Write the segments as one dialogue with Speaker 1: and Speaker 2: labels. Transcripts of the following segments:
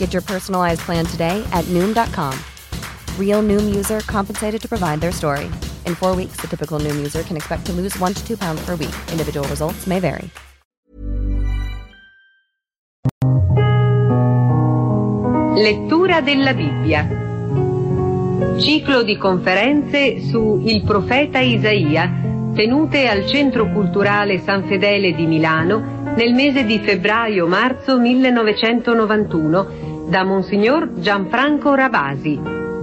Speaker 1: Get your personalized plan today at Noom.com. Real Noom user compensated to provide their story. In four weeks, the typical Noom user can expect to lose one to two pounds per week. Individual results may vary.
Speaker 2: Lettura della Bibbia. Ciclo di conferenze su Il profeta Isaia, tenute al Centro Culturale San Fedele di Milano nel mese di febbraio-marzo 1991 da Monsignor Gianfranco Rabasi,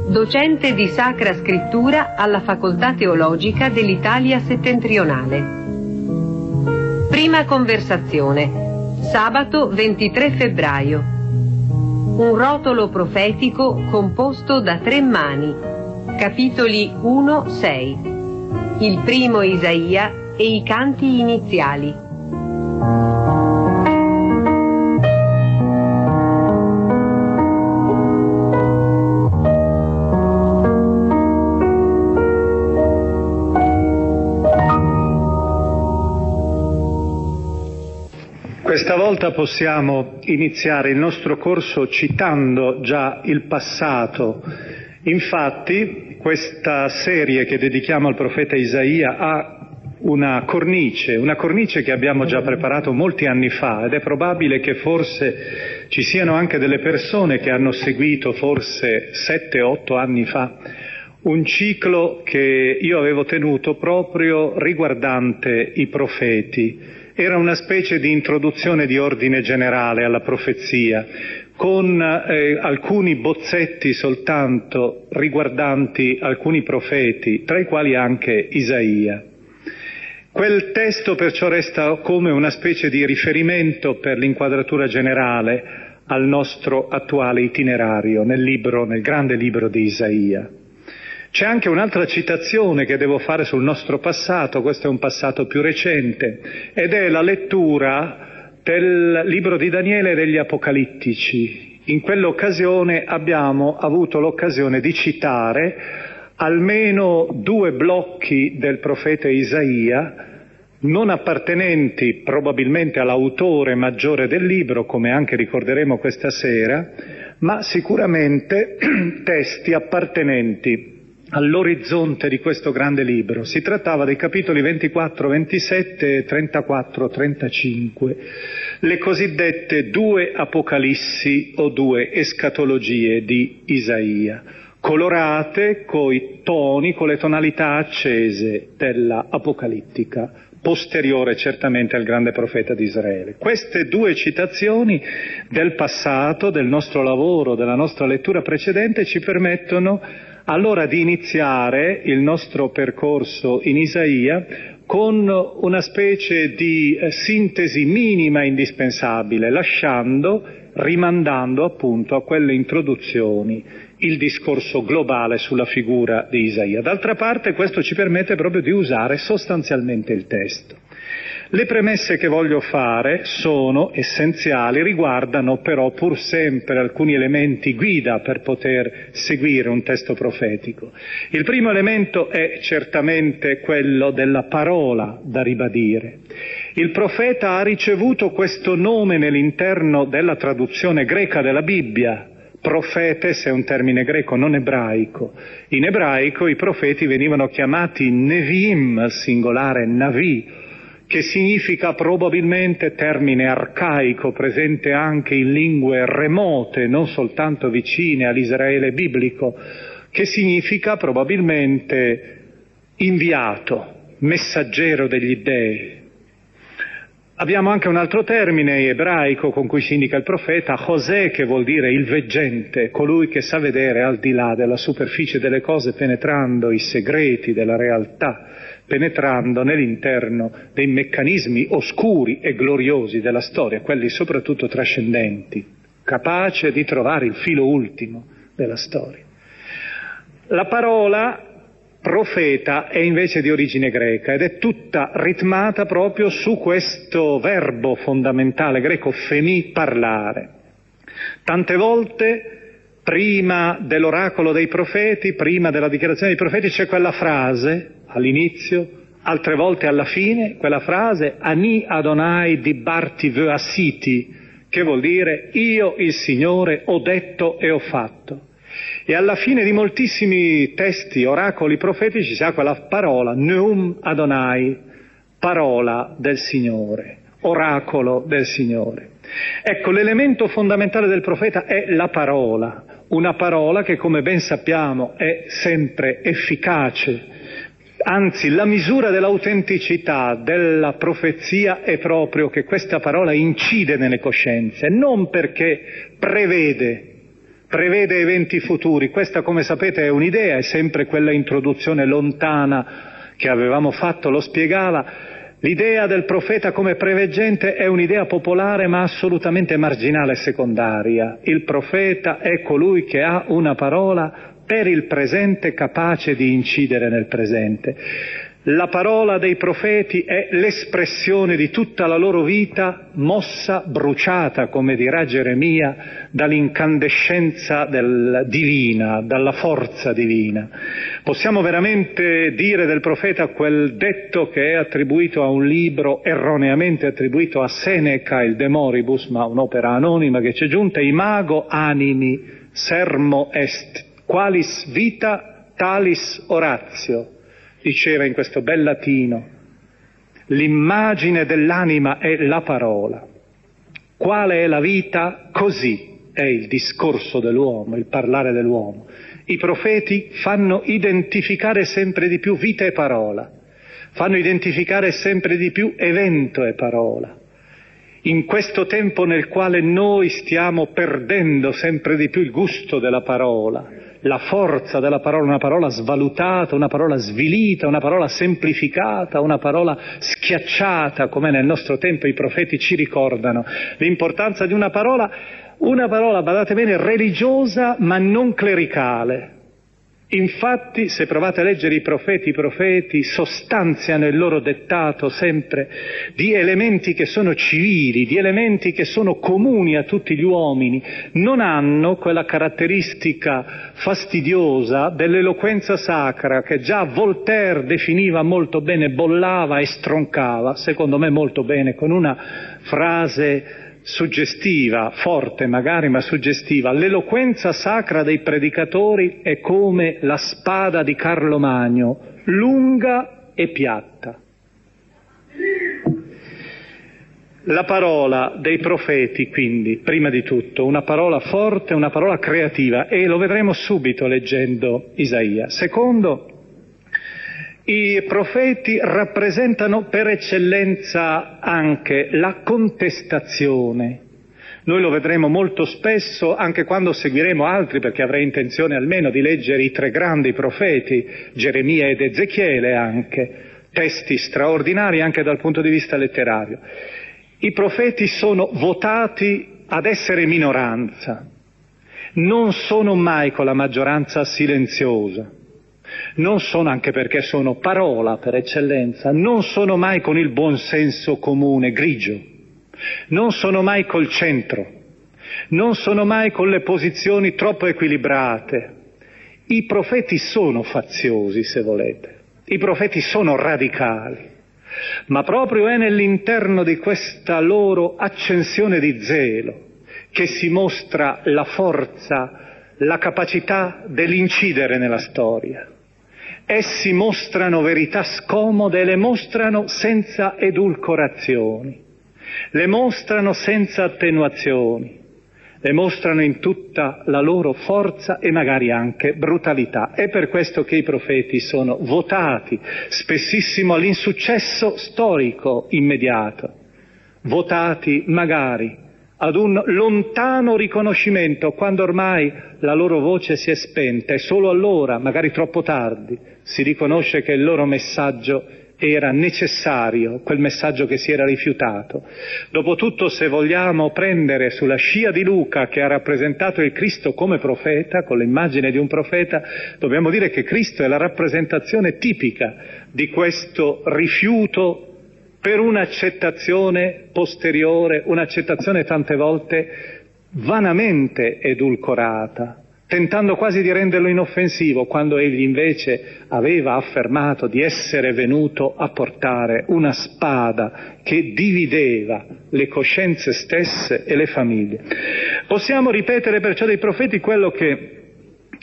Speaker 2: docente di Sacra Scrittura alla Facoltà Teologica dell'Italia Settentrionale. Prima conversazione, sabato 23 febbraio un rotolo profetico composto da tre mani. Capitoli 1-6. Il primo Isaia e i canti iniziali.
Speaker 3: Questa volta possiamo iniziare il nostro corso citando già il passato. Infatti questa serie che dedichiamo al profeta Isaia ha una cornice, una cornice che abbiamo già preparato molti anni fa ed è probabile che forse ci siano anche delle persone che hanno seguito forse sette, otto anni fa un ciclo che io avevo tenuto proprio riguardante i profeti era una specie di introduzione di ordine generale alla profezia, con eh, alcuni bozzetti soltanto riguardanti alcuni profeti, tra i quali anche Isaia. Quel testo perciò resta come una specie di riferimento per l'inquadratura generale al nostro attuale itinerario nel libro, nel grande libro di Isaia. C'è anche un'altra citazione che devo fare sul nostro passato, questo è un passato più recente, ed è la lettura del libro di Daniele e degli Apocalittici. In quell'occasione abbiamo avuto l'occasione di citare almeno due blocchi del profeta Isaia, non appartenenti probabilmente all'autore maggiore del libro, come anche ricorderemo questa sera, ma sicuramente testi appartenenti all'orizzonte di questo grande libro. Si trattava dei capitoli 24, 27 e 34, 35, le cosiddette due apocalissi o due escatologie di Isaia, colorate coi toni, con le tonalità accese della apocalittica posteriore certamente al grande profeta di Israele. Queste due citazioni del passato, del nostro lavoro, della nostra lettura precedente ci permettono allora di iniziare il nostro percorso in Isaia con una specie di eh, sintesi minima indispensabile, lasciando, rimandando appunto a quelle introduzioni il discorso globale sulla figura di Isaia. D'altra parte questo ci permette proprio di usare sostanzialmente il testo. Le premesse che voglio fare sono essenziali, riguardano però pur sempre alcuni elementi guida per poter seguire un testo profetico. Il primo elemento è certamente quello della parola da ribadire. Il profeta ha ricevuto questo nome nell'interno della traduzione greca della Bibbia. Profetes è un termine greco, non ebraico. In ebraico i profeti venivano chiamati Nevim, singolare Navi, che significa probabilmente termine arcaico presente anche in lingue remote, non soltanto vicine all'Israele biblico, che significa probabilmente inviato, messaggero degli dei. Abbiamo anche un altro termine ebraico con cui si indica il profeta, José, che vuol dire il veggente, colui che sa vedere al di là della superficie delle cose penetrando i segreti della realtà penetrando nell'interno dei meccanismi oscuri e gloriosi della storia, quelli soprattutto trascendenti, capace di trovare il filo ultimo della storia. La parola profeta è invece di origine greca ed è tutta ritmata proprio su questo verbo fondamentale greco femi parlare. Tante volte prima dell'oracolo dei profeti, prima della dichiarazione dei profeti c'è quella frase all'inizio, altre volte alla fine, quella frase Ani Adonai di Barti Veasiti, che vuol dire io il Signore ho detto e ho fatto. E alla fine di moltissimi testi, oracoli profetici ha quella parola Neum Adonai, parola del Signore, oracolo del Signore. Ecco, l'elemento fondamentale del profeta è la parola, una parola che come ben sappiamo è sempre efficace, Anzi, la misura dell'autenticità della profezia è proprio che questa parola incide nelle coscienze, non perché prevede, prevede eventi futuri. Questa, come sapete, è un'idea, è sempre quella introduzione lontana che avevamo fatto, lo spiegava. L'idea del profeta come preveggente è un'idea popolare ma assolutamente marginale e secondaria. Il profeta è colui che ha una parola per il presente capace di incidere nel presente. La parola dei profeti è l'espressione di tutta la loro vita mossa, bruciata, come dirà Geremia, dall'incandescenza del divina, dalla forza divina. Possiamo veramente dire del profeta quel detto che è attribuito a un libro erroneamente attribuito a Seneca, il De Moribus, ma un'opera anonima che c'è giunta, imago animi sermo est Qualis vita talis oratio, diceva in questo bel latino. L'immagine dell'anima è la parola. Quale è la vita? Così è il discorso dell'uomo, il parlare dell'uomo. I profeti fanno identificare sempre di più vita e parola, fanno identificare sempre di più evento e parola. In questo tempo nel quale noi stiamo perdendo sempre di più il gusto della parola, la forza della parola, una parola svalutata, una parola svilita, una parola semplificata, una parola schiacciata, come nel nostro tempo i profeti ci ricordano. L'importanza di una parola, una parola, badate bene, religiosa ma non clericale, Infatti, se provate a leggere i profeti, i profeti sostanziano il loro dettato sempre di elementi che sono civili, di elementi che sono comuni a tutti gli uomini, non hanno quella caratteristica fastidiosa dell'eloquenza sacra che già Voltaire definiva molto bene, bollava e stroncava, secondo me molto bene, con una frase suggestiva, forte magari, ma suggestiva. L'eloquenza sacra dei predicatori è come la spada di Carlo Magno, lunga e piatta. La parola dei profeti, quindi, prima di tutto, una parola forte, una parola creativa, e lo vedremo subito leggendo Isaia. Secondo, i profeti rappresentano per eccellenza anche la contestazione. Noi lo vedremo molto spesso anche quando seguiremo altri, perché avrei intenzione almeno di leggere i tre grandi profeti, Geremia ed Ezechiele anche, testi straordinari anche dal punto di vista letterario. I profeti sono votati ad essere minoranza, non sono mai con la maggioranza silenziosa non sono anche perché sono parola per eccellenza, non sono mai con il buon senso comune grigio, non sono mai col centro, non sono mai con le posizioni troppo equilibrate. I profeti sono faziosi, se volete, i profeti sono radicali, ma proprio è nell'interno di questa loro accensione di zelo che si mostra la forza, la capacità dell'incidere nella storia. Essi mostrano verità scomode e le mostrano senza edulcorazioni, le mostrano senza attenuazioni, le mostrano in tutta la loro forza e magari anche brutalità. È per questo che i profeti sono votati spessissimo all'insuccesso storico immediato, votati magari ad un lontano riconoscimento quando ormai la loro voce si è spenta e solo allora, magari troppo tardi, si riconosce che il loro messaggio era necessario, quel messaggio che si era rifiutato. Dopotutto, se vogliamo prendere sulla scia di Luca che ha rappresentato il Cristo come profeta, con l'immagine di un profeta, dobbiamo dire che Cristo è la rappresentazione tipica di questo rifiuto per un'accettazione posteriore, un'accettazione tante volte vanamente edulcorata, tentando quasi di renderlo inoffensivo, quando egli invece aveva affermato di essere venuto a portare una spada che divideva le coscienze stesse e le famiglie. Possiamo ripetere perciò dei profeti quello che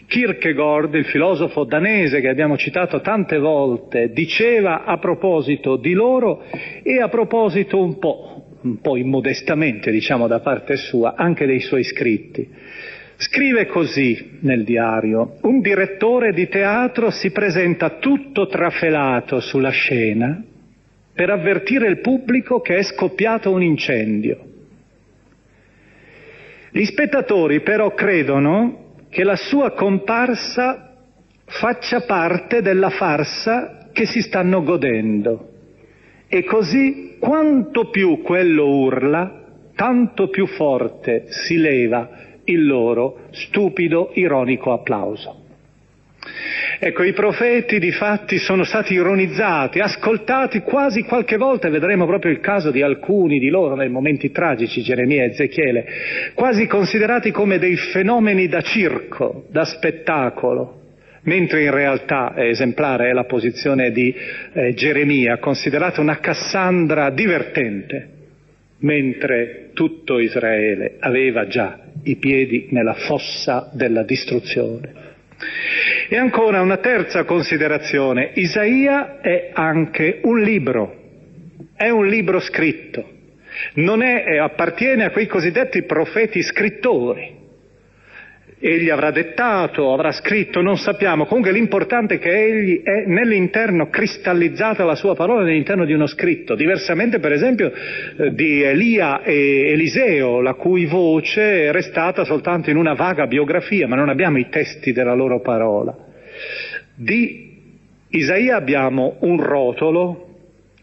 Speaker 3: Kierkegaard, il filosofo danese che abbiamo citato tante volte, diceva a proposito di loro e a proposito un po', un po' immodestamente diciamo da parte sua, anche dei suoi scritti. Scrive così nel diario, un direttore di teatro si presenta tutto trafelato sulla scena per avvertire il pubblico che è scoppiato un incendio. Gli spettatori però credono che la sua comparsa faccia parte della farsa che si stanno godendo. E così quanto più quello urla, tanto più forte si leva il loro stupido, ironico applauso. Ecco, i profeti di fatti sono stati ironizzati, ascoltati quasi qualche volta, vedremo proprio il caso di alcuni di loro nei momenti tragici, Geremia e Ezechiele, quasi considerati come dei fenomeni da circo, da spettacolo, mentre in realtà è esemplare è la posizione di eh, Geremia, considerata una Cassandra divertente, mentre tutto Israele aveva già i piedi nella fossa della distruzione. E ancora una terza considerazione, Isaia è anche un libro, è un libro scritto, non è, appartiene a quei cosiddetti profeti scrittori, egli avrà dettato, avrà scritto, non sappiamo. Comunque l'importante è che egli è nell'interno cristallizzata la sua parola nell'interno di uno scritto, diversamente per esempio eh, di Elia e Eliseo, la cui voce è restata soltanto in una vaga biografia, ma non abbiamo i testi della loro parola. Di Isaia abbiamo un rotolo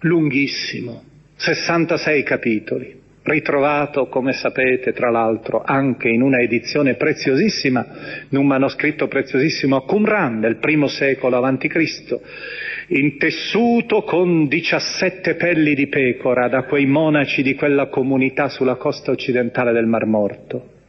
Speaker 3: lunghissimo, 66 capitoli ritrovato, come sapete, tra l'altro, anche in una edizione preziosissima, in un manoscritto preziosissimo a Qumran del primo secolo a.C., intessuto con 17 pelli di pecora da quei monaci di quella comunità sulla costa occidentale del Mar Morto.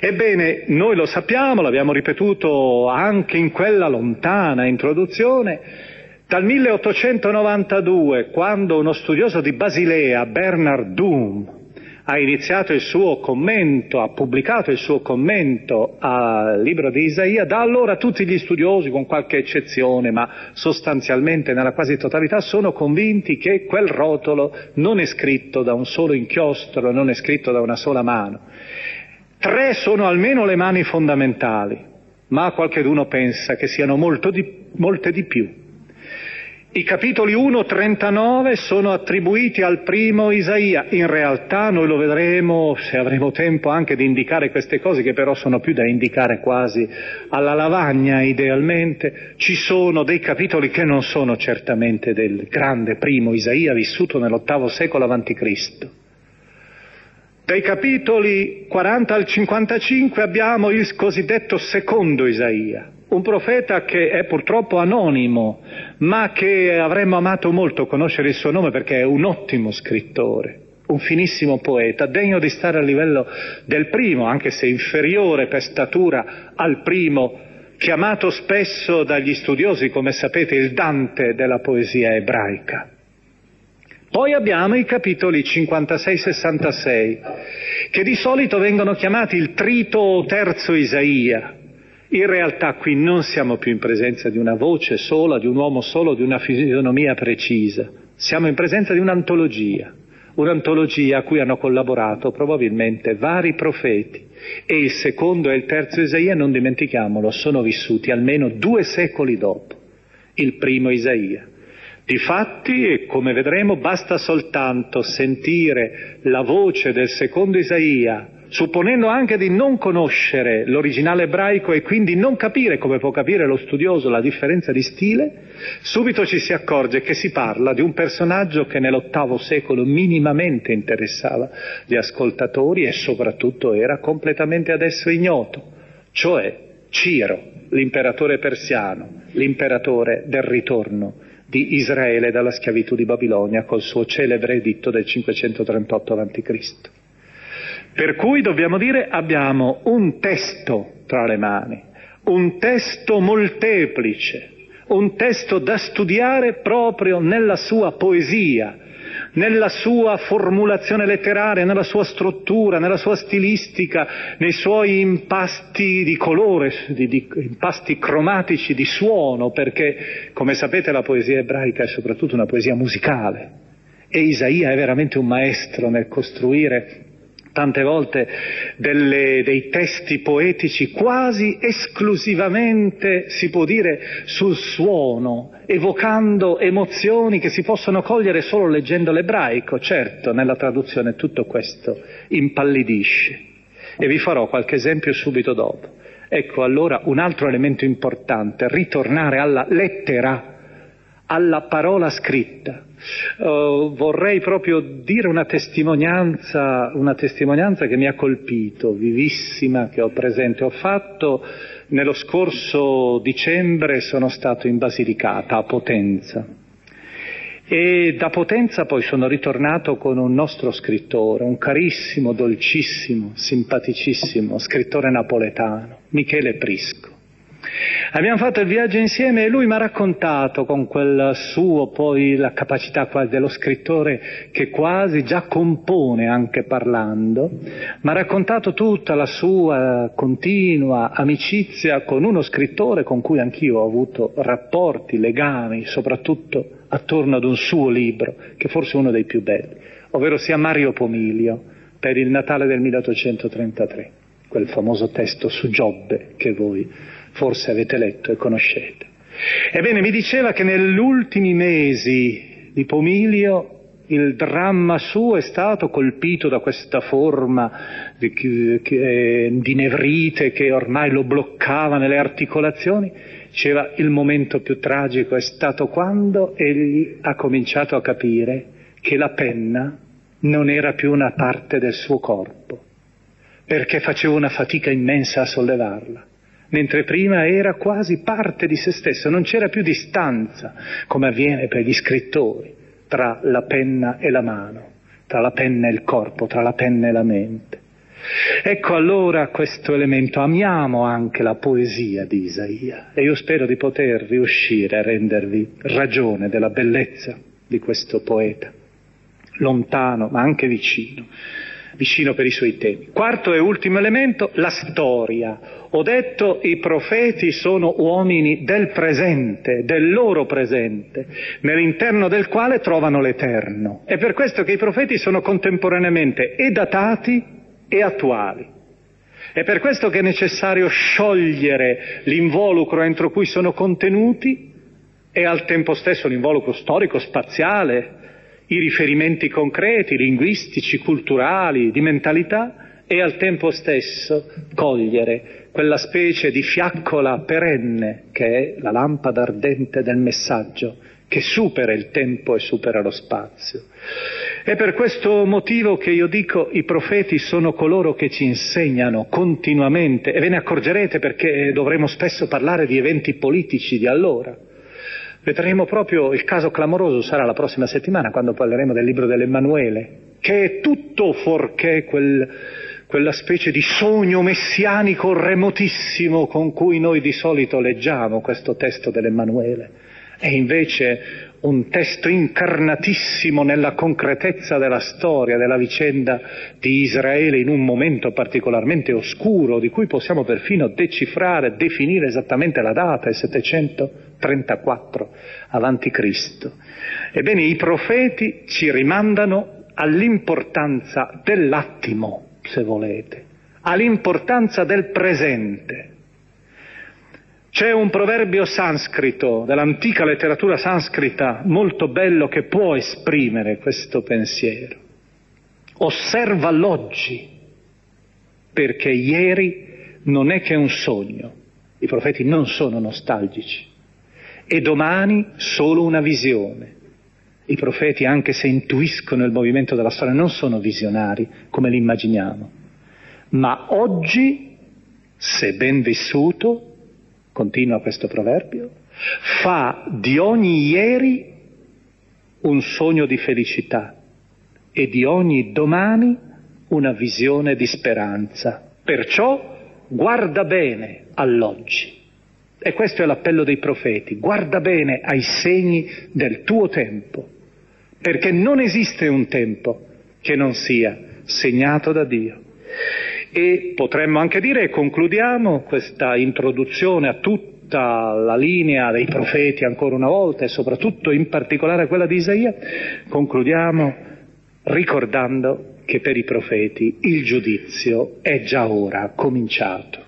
Speaker 3: Ebbene, noi lo sappiamo, l'abbiamo ripetuto anche in quella lontana introduzione, dal 1892, quando uno studioso di Basilea, Bernard Doom, ha iniziato il suo commento, ha pubblicato il suo commento al libro di Isaia, da allora tutti gli studiosi, con qualche eccezione, ma sostanzialmente nella quasi totalità, sono convinti che quel rotolo non è scritto da un solo inchiostro, non è scritto da una sola mano. Tre sono almeno le mani fondamentali, ma qualcheduno pensa che siano di, molte di più. I capitoli 1-39 sono attribuiti al primo Isaia, in realtà noi lo vedremo se avremo tempo anche di indicare queste cose che però sono più da indicare quasi alla lavagna idealmente, ci sono dei capitoli che non sono certamente del grande primo Isaia vissuto nell'ottavo secolo a.C. Dai capitoli 40 al 55 abbiamo il cosiddetto secondo Isaia, un profeta che è purtroppo anonimo, ma che avremmo amato molto conoscere il suo nome perché è un ottimo scrittore, un finissimo poeta, degno di stare a livello del primo, anche se inferiore per statura al primo, chiamato spesso dagli studiosi, come sapete, il Dante della poesia ebraica. Poi abbiamo i capitoli 56-66, che di solito vengono chiamati il trito o terzo Isaia. In realtà qui non siamo più in presenza di una voce sola, di un uomo solo, di una fisionomia precisa. Siamo in presenza di un'antologia, un'antologia a cui hanno collaborato probabilmente vari profeti. E il secondo e il terzo Isaia, non dimentichiamolo, sono vissuti almeno due secoli dopo il primo Isaia. Difatti, come vedremo, basta soltanto sentire la voce del secondo Isaia, supponendo anche di non conoscere l'originale ebraico e quindi non capire, come può capire lo studioso, la differenza di stile, subito ci si accorge che si parla di un personaggio che nell'ottavo secolo minimamente interessava gli ascoltatori e soprattutto era completamente adesso ignoto, cioè Ciro, l'imperatore persiano, l'imperatore del ritorno di Israele dalla schiavitù di Babilonia col suo celebre editto del 538 a.C. Per cui dobbiamo dire abbiamo un testo tra le mani, un testo molteplice, un testo da studiare proprio nella sua poesia, nella sua formulazione letteraria, nella sua struttura, nella sua stilistica, nei suoi impasti di colore, di, di, impasti cromatici di suono, perché come sapete la poesia ebraica è soprattutto una poesia musicale. E Isaia è veramente un maestro nel costruire tante volte delle, dei testi poetici quasi esclusivamente, si può dire, sul suono, evocando emozioni che si possono cogliere solo leggendo l'ebraico. Certo, nella traduzione tutto questo impallidisce. E vi farò qualche esempio subito dopo. Ecco allora un altro elemento importante, ritornare alla lettera alla parola scritta. Uh, vorrei proprio dire una testimonianza, una testimonianza che mi ha colpito, vivissima, che ho presente. Ho fatto nello scorso dicembre, sono stato in Basilicata, a Potenza. E da Potenza poi sono ritornato con un nostro scrittore, un carissimo, dolcissimo, simpaticissimo scrittore napoletano, Michele Prisco. Abbiamo fatto il viaggio insieme e lui mi ha raccontato con quel suo poi la capacità quasi dello scrittore che quasi già compone anche parlando, mi ha raccontato tutta la sua continua amicizia con uno scrittore con cui anch'io ho avuto rapporti, legami, soprattutto attorno ad un suo libro, che forse è uno dei più belli, ovvero sia Mario Pomilio per il Natale del 1833, quel famoso testo su Giobbe che voi forse avete letto e conoscete. Ebbene, mi diceva che negli ultimi mesi di Pomilio il dramma suo è stato colpito da questa forma di, di nevrite che ormai lo bloccava nelle articolazioni. Diceva il momento più tragico è stato quando egli ha cominciato a capire che la penna non era più una parte del suo corpo, perché faceva una fatica immensa a sollevarla mentre prima era quasi parte di se stesso, non c'era più distanza, come avviene per gli scrittori, tra la penna e la mano, tra la penna e il corpo, tra la penna e la mente. Ecco allora questo elemento, amiamo anche la poesia di Isaia e io spero di poter riuscire a rendervi ragione della bellezza di questo poeta, lontano ma anche vicino vicino per i suoi temi. Quarto e ultimo elemento, la storia. Ho detto i profeti sono uomini del presente, del loro presente, nell'interno del quale trovano l'eterno. È per questo che i profeti sono contemporaneamente e datati e attuali. È per questo che è necessario sciogliere l'involucro entro cui sono contenuti e al tempo stesso l'involucro storico, spaziale, i riferimenti concreti, linguistici, culturali, di mentalità e al tempo stesso cogliere quella specie di fiaccola perenne che è la lampada ardente del messaggio che supera il tempo e supera lo spazio. È per questo motivo che io dico i profeti sono coloro che ci insegnano continuamente e ve ne accorgerete perché dovremo spesso parlare di eventi politici di allora Vedremo proprio il caso clamoroso, sarà la prossima settimana quando parleremo del libro dell'Emanuele, che è tutto fuorché quel, quella specie di sogno messianico remotissimo con cui noi di solito leggiamo questo testo dell'Emanuele. È invece un testo incarnatissimo nella concretezza della storia, della vicenda di Israele in un momento particolarmente oscuro, di cui possiamo perfino decifrare, definire esattamente la data, il 734 avanti Cristo. Ebbene, i profeti ci rimandano all'importanza dell'attimo, se volete, all'importanza del presente, c'è un proverbio sanscrito, dell'antica letteratura sanscrita, molto bello che può esprimere questo pensiero. Osserva l'oggi, perché ieri non è che un sogno. I profeti non sono nostalgici. E domani solo una visione. I profeti, anche se intuiscono il movimento della storia, non sono visionari come li immaginiamo. Ma oggi, se ben vissuto, continua questo proverbio, fa di ogni ieri un sogno di felicità e di ogni domani una visione di speranza. Perciò guarda bene all'oggi. E questo è l'appello dei profeti, guarda bene ai segni del tuo tempo, perché non esiste un tempo che non sia segnato da Dio. E potremmo anche dire, e concludiamo questa introduzione a tutta la linea dei profeti ancora una volta e soprattutto in particolare quella di Isaia, concludiamo ricordando che per i profeti il giudizio è già ora cominciato.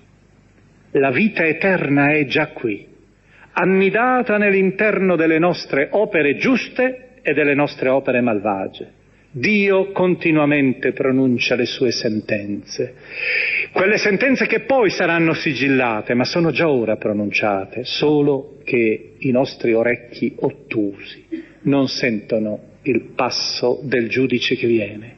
Speaker 3: La vita eterna è già qui, annidata nell'interno delle nostre opere giuste e delle nostre opere malvagie. Dio continuamente pronuncia le sue sentenze, quelle sentenze che poi saranno sigillate, ma sono già ora pronunciate, solo che i nostri orecchi ottusi non sentono il passo del giudice che viene.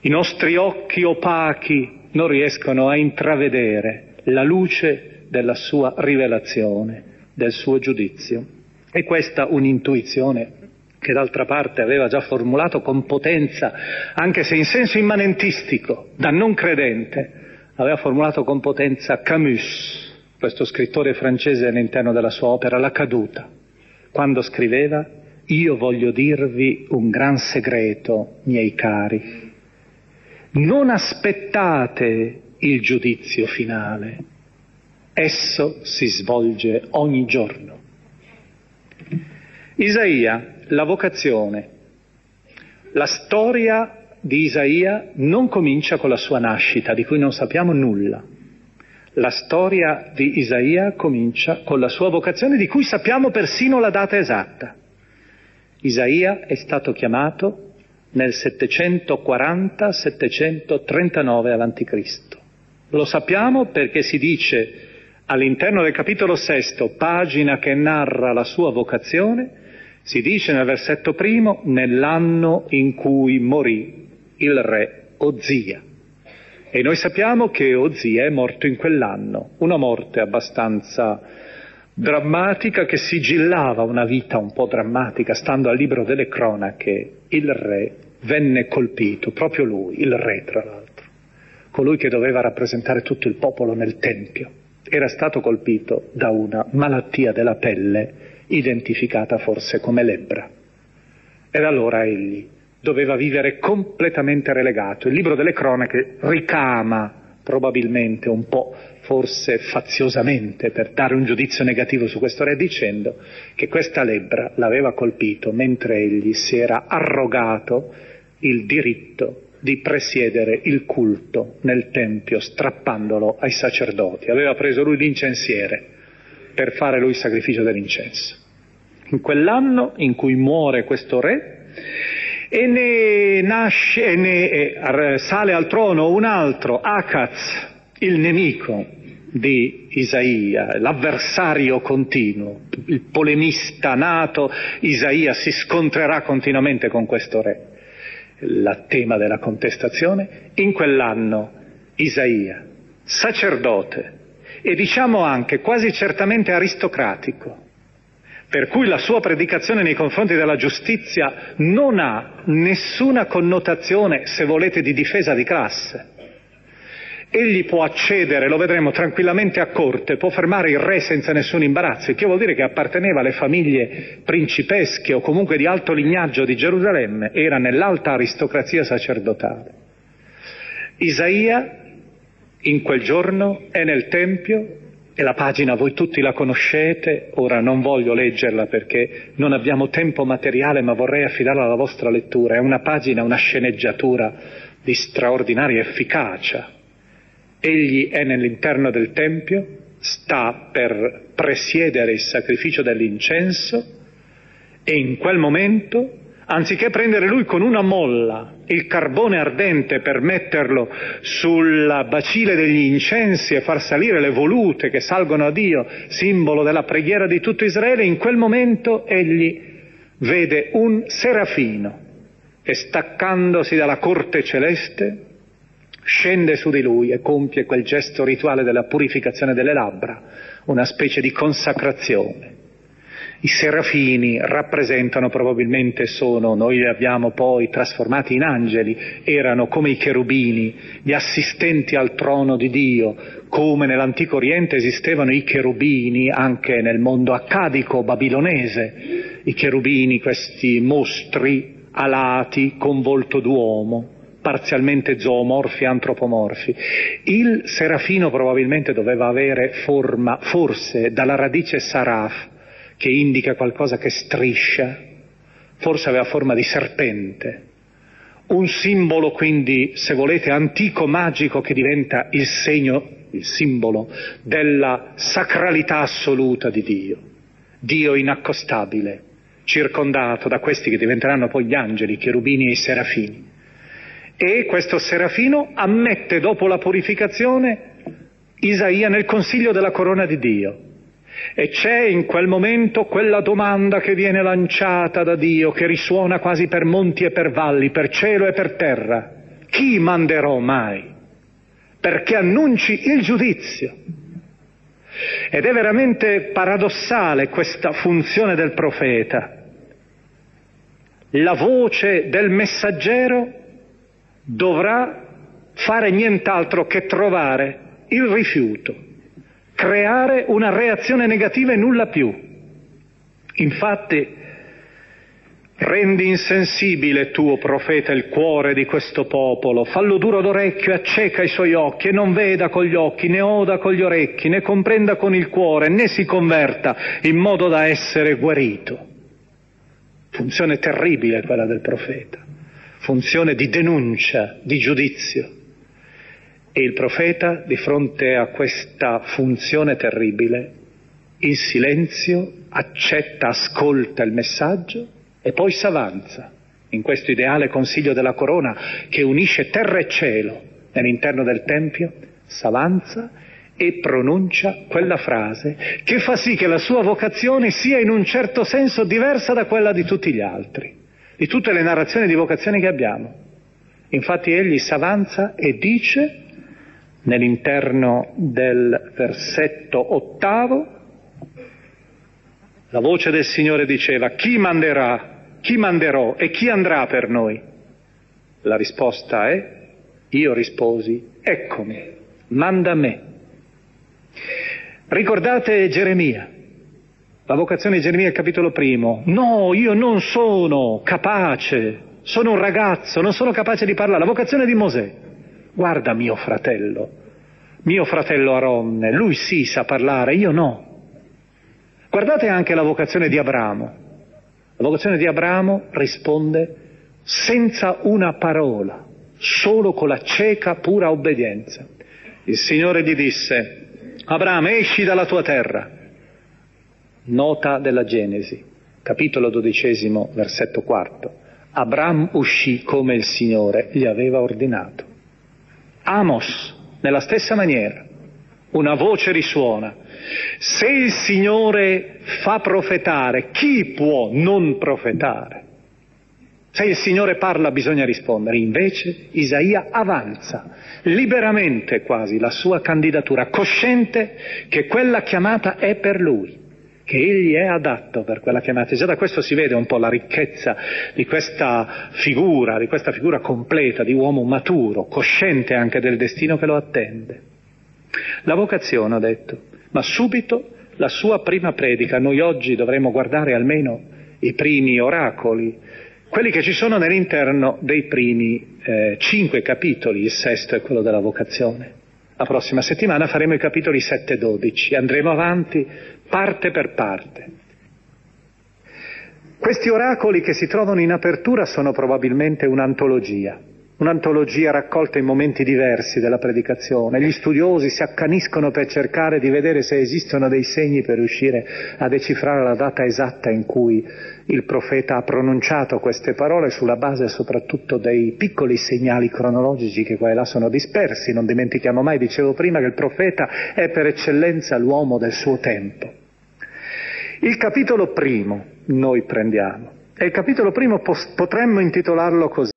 Speaker 3: I nostri occhi opachi non riescono a intravedere la luce della sua rivelazione, del suo giudizio. E questa un'intuizione che d'altra parte aveva già formulato con potenza, anche se in senso immanentistico, da non credente, aveva formulato con potenza Camus, questo scrittore francese all'interno della sua opera La caduta, quando scriveva Io voglio dirvi un gran segreto, miei cari. Non aspettate il giudizio finale, esso si svolge ogni giorno. Isaia la vocazione. La storia di Isaia non comincia con la sua nascita, di cui non sappiamo nulla. La storia di Isaia comincia con la sua vocazione, di cui sappiamo persino la data esatta. Isaia è stato chiamato nel 740-739 a.C. Lo sappiamo perché si dice all'interno del capitolo sesto, pagina che narra la sua vocazione, si dice nel versetto primo, nell'anno in cui morì il re Ozia. E noi sappiamo che Ozia è morto in quell'anno, una morte abbastanza drammatica che sigillava una vita un po' drammatica, stando al libro delle cronache, il re venne colpito, proprio lui, il re tra l'altro, colui che doveva rappresentare tutto il popolo nel Tempio, era stato colpito da una malattia della pelle identificata forse come lebbra. Ed allora egli doveva vivere completamente relegato. Il libro delle cronache ricama probabilmente un po' forse faziosamente per dare un giudizio negativo su questo re dicendo che questa lebbra l'aveva colpito mentre egli si era arrogato il diritto di presiedere il culto nel Tempio strappandolo ai sacerdoti. Aveva preso lui l'incensiere per fare lui il sacrificio dell'incenso in quell'anno in cui muore questo re e ne nasce e ne sale al trono un altro, Akaz, il nemico di Isaia, l'avversario continuo, il polemista nato, Isaia si scontrerà continuamente con questo re. Il tema della contestazione, in quell'anno Isaia, sacerdote e diciamo anche quasi certamente aristocratico, per cui la sua predicazione nei confronti della giustizia non ha nessuna connotazione, se volete, di difesa di classe. egli può accedere, lo vedremo tranquillamente a corte, può fermare il re senza nessun imbarazzo, il che vuol dire che apparteneva alle famiglie principesche o comunque di alto lignaggio di Gerusalemme, era nell'alta aristocrazia sacerdotale. Isaia in quel giorno è nel Tempio e la pagina voi tutti la conoscete, ora non voglio leggerla perché non abbiamo tempo materiale, ma vorrei affidarla alla vostra lettura. È una pagina, una sceneggiatura di straordinaria efficacia egli è nell'interno del Tempio, sta per presiedere il sacrificio dell'incenso e in quel momento, anziché prendere lui con una molla il carbone ardente per metterlo sulla bacile degli incensi e far salire le volute che salgono a Dio, simbolo della preghiera di tutto Israele, in quel momento egli vede un serafino che staccandosi dalla corte celeste scende su di lui e compie quel gesto rituale della purificazione delle labbra, una specie di consacrazione. I serafini rappresentano probabilmente sono, noi li abbiamo poi trasformati in angeli, erano come i cherubini, gli assistenti al trono di Dio, come nell'antico Oriente esistevano i cherubini anche nel mondo accadico babilonese, i cherubini, questi mostri alati con volto d'uomo, parzialmente zoomorfi, antropomorfi. Il serafino probabilmente doveva avere forma, forse dalla radice saraf, che indica qualcosa che striscia, forse aveva forma di serpente, un simbolo quindi, se volete, antico magico che diventa il segno, il simbolo della sacralità assoluta di Dio, Dio inaccostabile, circondato da questi che diventeranno poi gli angeli, i cherubini e i serafini. E questo serafino ammette dopo la purificazione Isaia nel consiglio della corona di Dio. E c'è in quel momento quella domanda che viene lanciata da Dio, che risuona quasi per monti e per valli, per cielo e per terra. Chi manderò mai? Perché annunci il giudizio. Ed è veramente paradossale questa funzione del profeta. La voce del messaggero dovrà fare nient'altro che trovare il rifiuto, creare una reazione negativa e nulla più. Infatti, rendi insensibile tuo profeta il cuore di questo popolo, fallo duro d'orecchio e acceca i suoi occhi e non veda con gli occhi, né oda con gli orecchi, né comprenda con il cuore, né si converta in modo da essere guarito. Funzione terribile quella del profeta funzione di denuncia, di giudizio. E il profeta, di fronte a questa funzione terribile, in silenzio accetta, ascolta il messaggio e poi s'avanza in questo ideale consiglio della corona che unisce terra e cielo nell'interno del Tempio, s'avanza e pronuncia quella frase che fa sì che la sua vocazione sia in un certo senso diversa da quella di tutti gli altri di tutte le narrazioni di vocazioni che abbiamo. Infatti egli s'avanza e dice nell'interno del versetto ottavo, la voce del Signore diceva, chi manderà, chi manderò e chi andrà per noi? La risposta è, io risposi, eccomi, manda me. Ricordate Geremia, la vocazione di Geremia, capitolo primo. No, io non sono capace, sono un ragazzo, non sono capace di parlare. La vocazione di Mosè. Guarda mio fratello, mio fratello Aronne, lui sì sa parlare, io no. Guardate anche la vocazione di Abramo. La vocazione di Abramo risponde senza una parola, solo con la cieca pura obbedienza. Il Signore gli disse, Abramo, esci dalla tua terra Nota della Genesi, capitolo dodicesimo, versetto quarto. Abram uscì come il Signore gli aveva ordinato. Amos, nella stessa maniera, una voce risuona. Se il Signore fa profetare, chi può non profetare? Se il Signore parla bisogna rispondere, invece Isaia avanza liberamente quasi la sua candidatura, cosciente che quella chiamata è per lui che egli è adatto per quella chiamata. Già da questo si vede un po' la ricchezza di questa figura, di questa figura completa di uomo maturo, cosciente anche del destino che lo attende. La vocazione, ho detto, ma subito la sua prima predica. Noi oggi dovremmo guardare almeno i primi oracoli, quelli che ci sono nell'interno dei primi eh, cinque capitoli, il sesto è quello della vocazione. La prossima settimana faremo i capitoli 7 e 12, andremo avanti parte per parte. Questi oracoli che si trovano in apertura sono probabilmente un'antologia, un'antologia raccolta in momenti diversi della predicazione. Gli studiosi si accaniscono per cercare di vedere se esistono dei segni per riuscire a decifrare la data esatta in cui il profeta ha pronunciato queste parole sulla base soprattutto dei piccoli segnali cronologici che qua e là sono dispersi. Non dimentichiamo mai, dicevo prima, che il profeta è per eccellenza l'uomo del suo tempo. Il capitolo primo noi prendiamo e il capitolo primo potremmo intitolarlo così.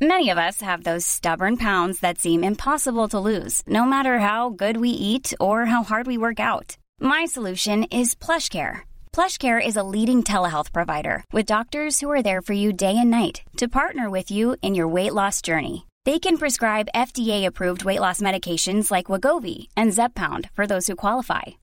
Speaker 4: Many of us have those stubborn pounds that seem impossible to lose, no matter how good we eat or how hard we work out. My solution is PlushCare. PlushCare is a leading telehealth provider with doctors who are there for you day and night to partner with you in your weight loss journey. They can prescribe FDA-approved weight loss medications like Wagovi and Zepbound for those who qualify.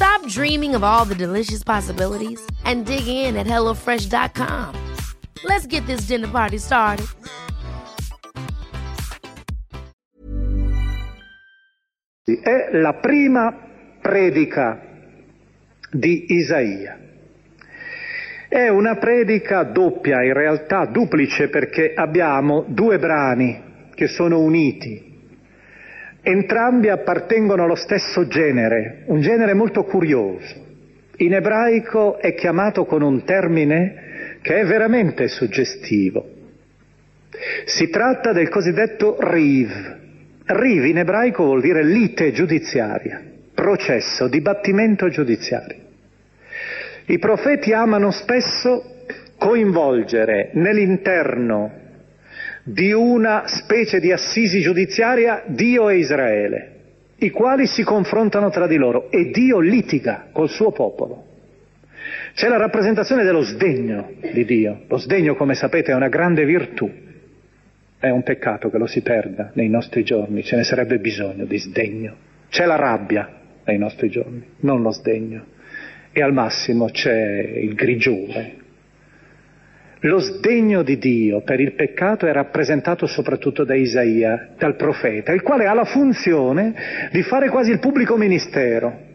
Speaker 5: Stop dreaming of all the delicious possibilities and dig in at HelloFresh.com. Let's get this dinner party started.
Speaker 3: È la prima predica di Isaia. È una predica doppia, in realtà duplice, perché abbiamo due brani che sono uniti Entrambi appartengono allo stesso genere, un genere molto curioso. In ebraico è chiamato con un termine che è veramente suggestivo. Si tratta del cosiddetto riv. Riv in ebraico vuol dire lite giudiziaria, processo, dibattimento giudiziario. I profeti amano spesso coinvolgere nell'interno di una specie di assisi giudiziaria Dio e Israele, i quali si confrontano tra di loro e Dio litiga col suo popolo. C'è la rappresentazione dello sdegno di Dio. Lo sdegno, come sapete, è una grande virtù. È un peccato che lo si perda nei nostri giorni, ce ne sarebbe bisogno di sdegno. C'è la rabbia nei nostri giorni, non lo sdegno. E al massimo c'è il grigiore, lo sdegno di Dio per il peccato è rappresentato soprattutto da Isaia, dal profeta, il quale ha la funzione di fare quasi il pubblico ministero,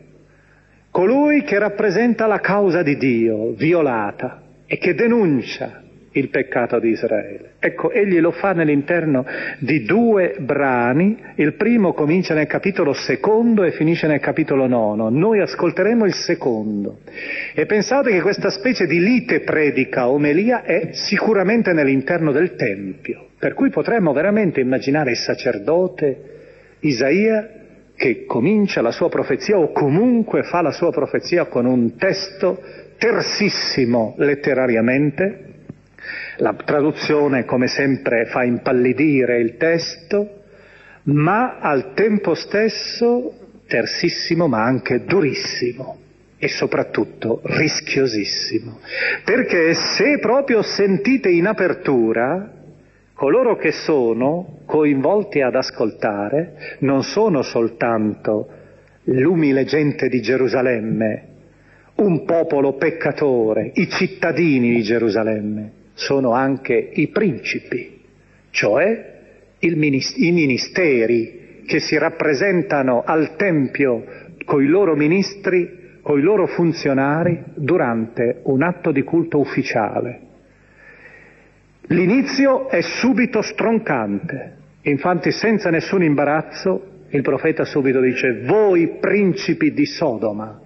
Speaker 3: colui che rappresenta la causa di Dio violata e che denuncia il peccato di Israele. Ecco, egli lo fa nell'interno di due brani, il primo comincia nel capitolo secondo e finisce nel capitolo nono, noi ascolteremo il secondo. E pensate che questa specie di lite predica omelia è sicuramente nell'interno del Tempio, per cui potremmo veramente immaginare il sacerdote Isaia che comincia la sua profezia o comunque fa la sua profezia con un testo tersissimo letterariamente, la traduzione, come sempre, fa impallidire il testo, ma al tempo stesso tersissimo, ma anche durissimo e soprattutto rischiosissimo. Perché se proprio sentite in apertura, coloro che sono coinvolti ad ascoltare non sono soltanto l'umile gente di Gerusalemme, un popolo peccatore, i cittadini di Gerusalemme, sono anche i principi, cioè minist- i ministeri che si rappresentano al Tempio con i loro ministri, con i loro funzionari durante un atto di culto ufficiale. L'inizio è subito stroncante, infatti senza nessun imbarazzo il profeta subito dice voi principi di Sodoma,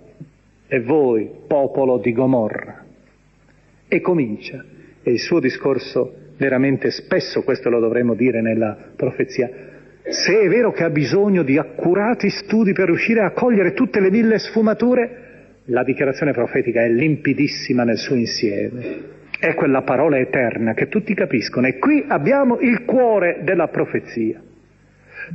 Speaker 3: e voi, popolo di Gomorra. E comincia, e il suo discorso veramente spesso, questo lo dovremmo dire nella profezia, se è vero che ha bisogno di accurati studi per riuscire a cogliere tutte le mille sfumature, la dichiarazione profetica è limpidissima nel suo insieme. È quella parola eterna che tutti capiscono e qui abbiamo il cuore della profezia.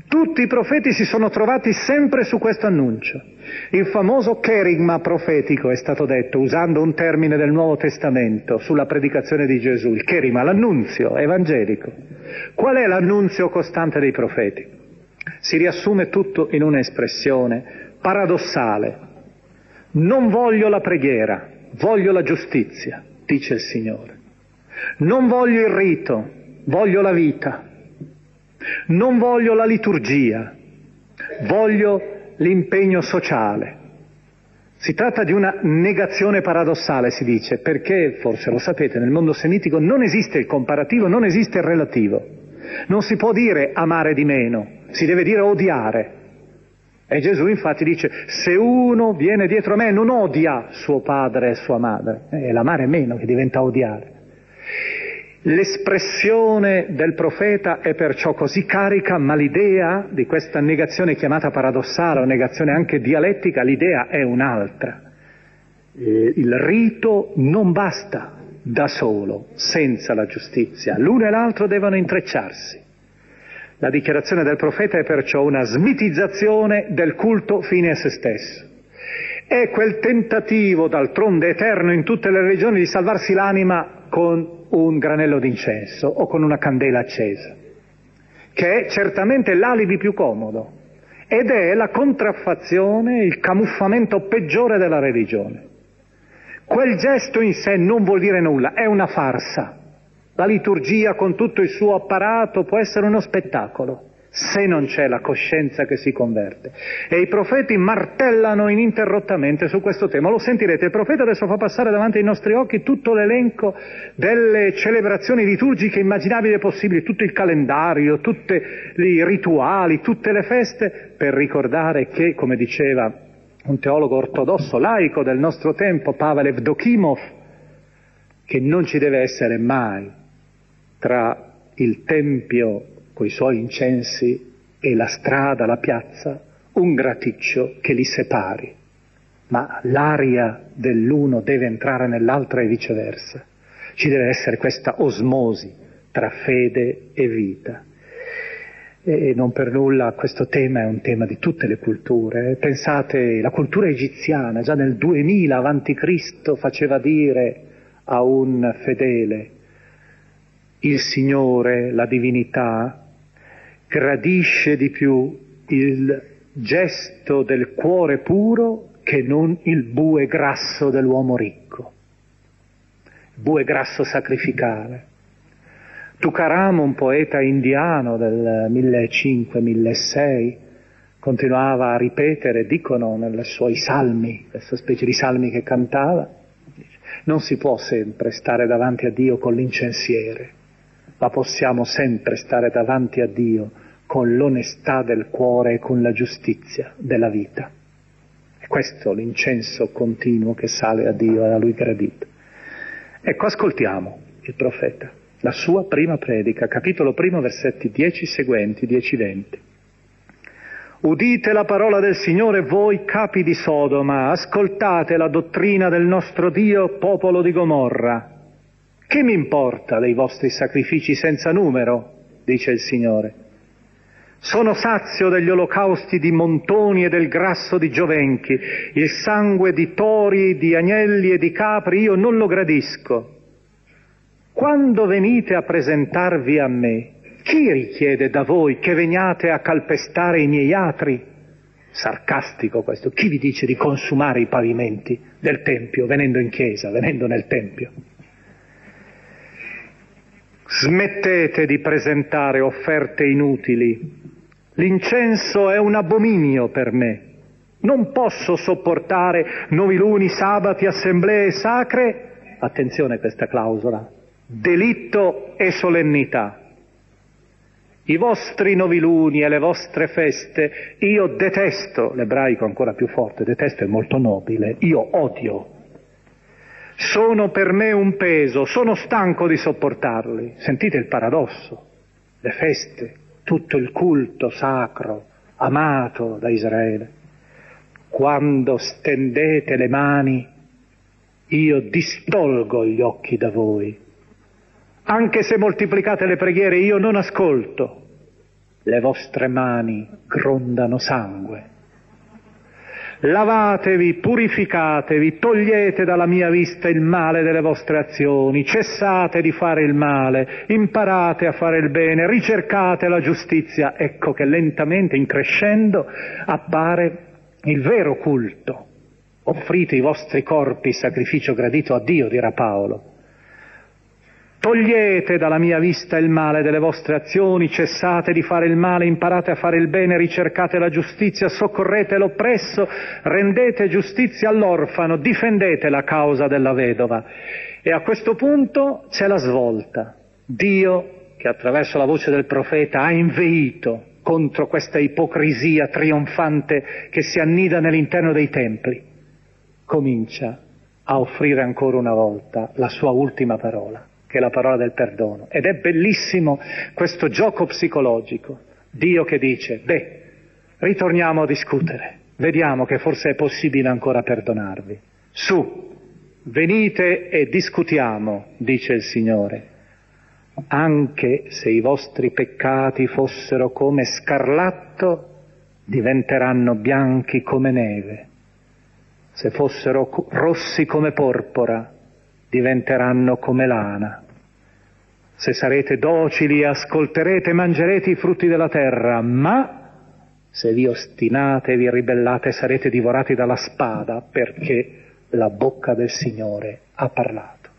Speaker 3: Tutti i profeti si sono trovati sempre su questo annuncio. Il famoso cherigma profetico è stato detto usando un termine del Nuovo Testamento sulla predicazione di Gesù, il cherigma, l'annunzio evangelico. Qual è l'annunzio costante dei profeti? Si riassume tutto in un'espressione paradossale. Non voglio la preghiera, voglio la giustizia, dice il Signore. Non voglio il rito, voglio la vita. Non voglio la liturgia, voglio l'impegno sociale. Si tratta di una negazione paradossale, si dice, perché, forse lo sapete, nel mondo semitico non esiste il comparativo, non esiste il relativo. Non si può dire amare di meno, si deve dire odiare. E Gesù infatti dice, se uno viene dietro a me non odia suo padre e sua madre, è l'amare meno che diventa odiare. L'espressione del profeta è perciò così carica, ma l'idea di questa negazione chiamata paradossale o negazione anche dialettica, l'idea è un'altra. Eh, il rito non basta da solo, senza la giustizia. L'uno e l'altro devono intrecciarsi. La dichiarazione del profeta è perciò una smitizzazione del culto fine a se stesso. È quel tentativo, d'altronde eterno in tutte le regioni, di salvarsi l'anima con un granello d'incenso o con una candela accesa, che è certamente l'alibi più comodo ed è la contraffazione, il camuffamento peggiore della religione. Quel gesto in sé non vuol dire nulla, è una farsa. La liturgia con tutto il suo apparato può essere uno spettacolo se non c'è la coscienza che si converte. E i profeti martellano ininterrottamente su questo tema. Lo sentirete, il profeta adesso fa passare davanti ai nostri occhi tutto l'elenco delle celebrazioni liturgiche immaginabili e possibili, tutto il calendario, tutti i rituali, tutte le feste, per ricordare che, come diceva un teologo ortodosso laico del nostro tempo, Pavel Evdokimov, che non ci deve essere mai tra il Tempio coi suoi incensi e la strada, la piazza, un graticcio che li separi, ma l'aria dell'uno deve entrare nell'altro e viceversa. Ci deve essere questa osmosi tra fede e vita. E non per nulla questo tema è un tema di tutte le culture. Pensate, la cultura egiziana già nel 2000 a.C. faceva dire a un fedele, il Signore, la divinità, gradisce di più il gesto del cuore puro che non il bue grasso dell'uomo ricco, bue grasso sacrificale. Tukaram, un poeta indiano del 1500-1600, continuava a ripetere, dicono nei suoi salmi, questa specie di salmi che cantava, non si può sempre stare davanti a Dio con l'incensiere, ma possiamo sempre stare davanti a Dio con l'onestà del cuore e con la giustizia della vita. È questo l'incenso continuo che sale a Dio e a Lui gradito. Ecco, ascoltiamo il profeta, la sua prima predica, capitolo primo, versetti 10 seguenti, 10-20. Udite la parola del Signore voi capi di Sodoma, ascoltate la dottrina del nostro Dio, popolo di Gomorra. Che mi importa dei vostri sacrifici senza numero? dice il Signore. Sono sazio degli olocausti di montoni e del grasso di giovenchi, il sangue di tori, di agnelli e di capri io non lo gradisco. Quando venite a presentarvi a me, chi richiede da voi che veniate a calpestare i miei atri? Sarcastico questo. Chi vi dice di consumare i pavimenti del Tempio venendo in chiesa, venendo nel Tempio? Smettete di presentare offerte inutili L'incenso è un abominio per me. Non posso sopportare noviluni, sabati, assemblee sacre. Attenzione a questa clausola. Delitto e solennità. i vostri noviluni e le vostre feste, io detesto, l'ebraico ancora più forte, detesto è molto nobile, io odio. Sono per me un peso, sono stanco di sopportarli. Sentite il paradosso, le feste, tutto il culto sacro, amato da Israele. Quando stendete le mani, io distolgo gli occhi da voi anche se moltiplicate le preghiere io non ascolto. Le vostre mani grondano sangue. Lavatevi, purificatevi, togliete dalla mia vista il male delle vostre azioni, cessate di fare il male, imparate a fare il bene, ricercate la giustizia. Ecco che lentamente, in crescendo, appare il vero culto. Offrite i vostri corpi sacrificio gradito a Dio, dirà Paolo Togliete dalla mia vista il male delle vostre azioni, cessate di fare il male, imparate a fare il bene, ricercate la giustizia, soccorrete l'oppresso, rendete giustizia all'orfano, difendete la causa della vedova. E a questo punto c'è la svolta. Dio, che attraverso la voce del profeta ha inveito contro questa ipocrisia trionfante che si annida nell'interno dei templi, comincia a offrire ancora una volta la sua ultima parola che è la parola del perdono. Ed è bellissimo questo gioco psicologico. Dio che dice, beh, ritorniamo a discutere, vediamo che forse è possibile ancora perdonarvi. Su, venite e discutiamo, dice il Signore. Anche se i vostri peccati fossero come scarlatto, diventeranno bianchi come neve. Se fossero rossi come porpora, diventeranno come lana. Se sarete docili, ascolterete mangerete i frutti della terra, ma se vi ostinate e vi ribellate sarete divorati dalla spada perché la bocca del Signore ha parlato.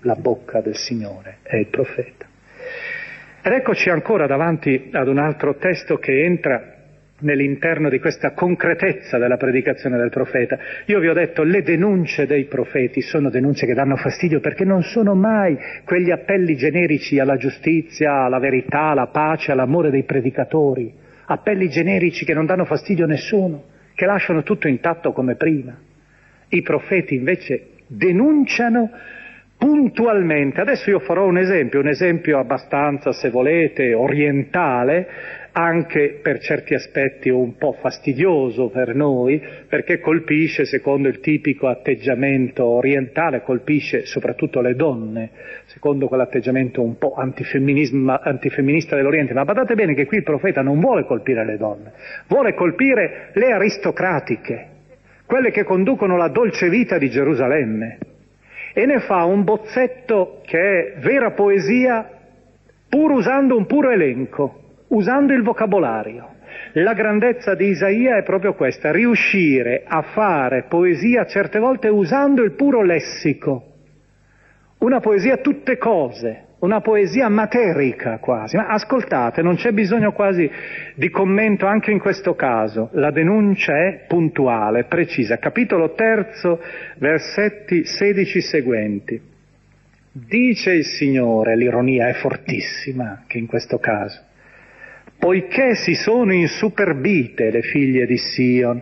Speaker 3: La bocca del Signore è il profeta. Ed eccoci ancora davanti ad un altro testo che entra nell'interno di questa concretezza della predicazione del profeta. Io vi ho detto, le denunce dei profeti sono denunce che danno fastidio perché non sono mai quegli appelli generici alla giustizia, alla verità, alla pace, all'amore dei predicatori, appelli generici che non danno fastidio a nessuno, che lasciano tutto intatto come prima. I profeti invece denunciano puntualmente. Adesso io farò un esempio, un esempio abbastanza, se volete, orientale, anche per certi aspetti un po' fastidioso per noi, perché colpisce, secondo il tipico atteggiamento orientale, colpisce soprattutto le donne, secondo quell'atteggiamento un po' antifemminista dell'Oriente. Ma badate bene che qui il profeta non vuole colpire le donne, vuole colpire le aristocratiche, quelle che conducono la dolce vita di Gerusalemme. E ne fa un bozzetto che è vera poesia, pur usando un puro elenco usando il vocabolario. La grandezza di Isaia è proprio questa, riuscire a fare poesia certe volte usando il puro lessico, una poesia tutte cose, una poesia materica quasi. Ma ascoltate, non c'è bisogno quasi di commento anche in questo caso, la denuncia è puntuale, precisa. Capitolo terzo, versetti 16 seguenti. Dice il Signore, l'ironia è fortissima anche in questo caso poiché si sono insuperbite le figlie di Sion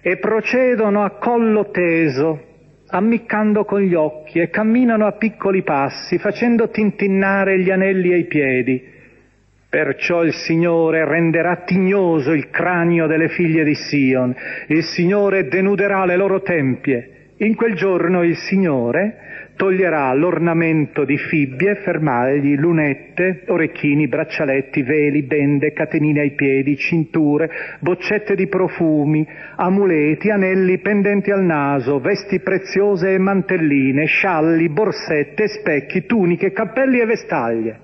Speaker 3: e procedono a collo teso, ammiccando con gli occhi e camminano a piccoli passi, facendo tintinnare gli anelli ai piedi. Perciò il Signore renderà tignoso il cranio delle figlie di Sion, il Signore denuderà le loro tempie. In quel giorno il Signore toglierà l'ornamento di fibbie, fermagli, lunette, orecchini, braccialetti, veli, bende, catenine ai piedi, cinture, boccette di profumi, amuleti, anelli pendenti al naso, vesti preziose e mantelline, scialli, borsette, specchi, tuniche, cappelli e vestaglie.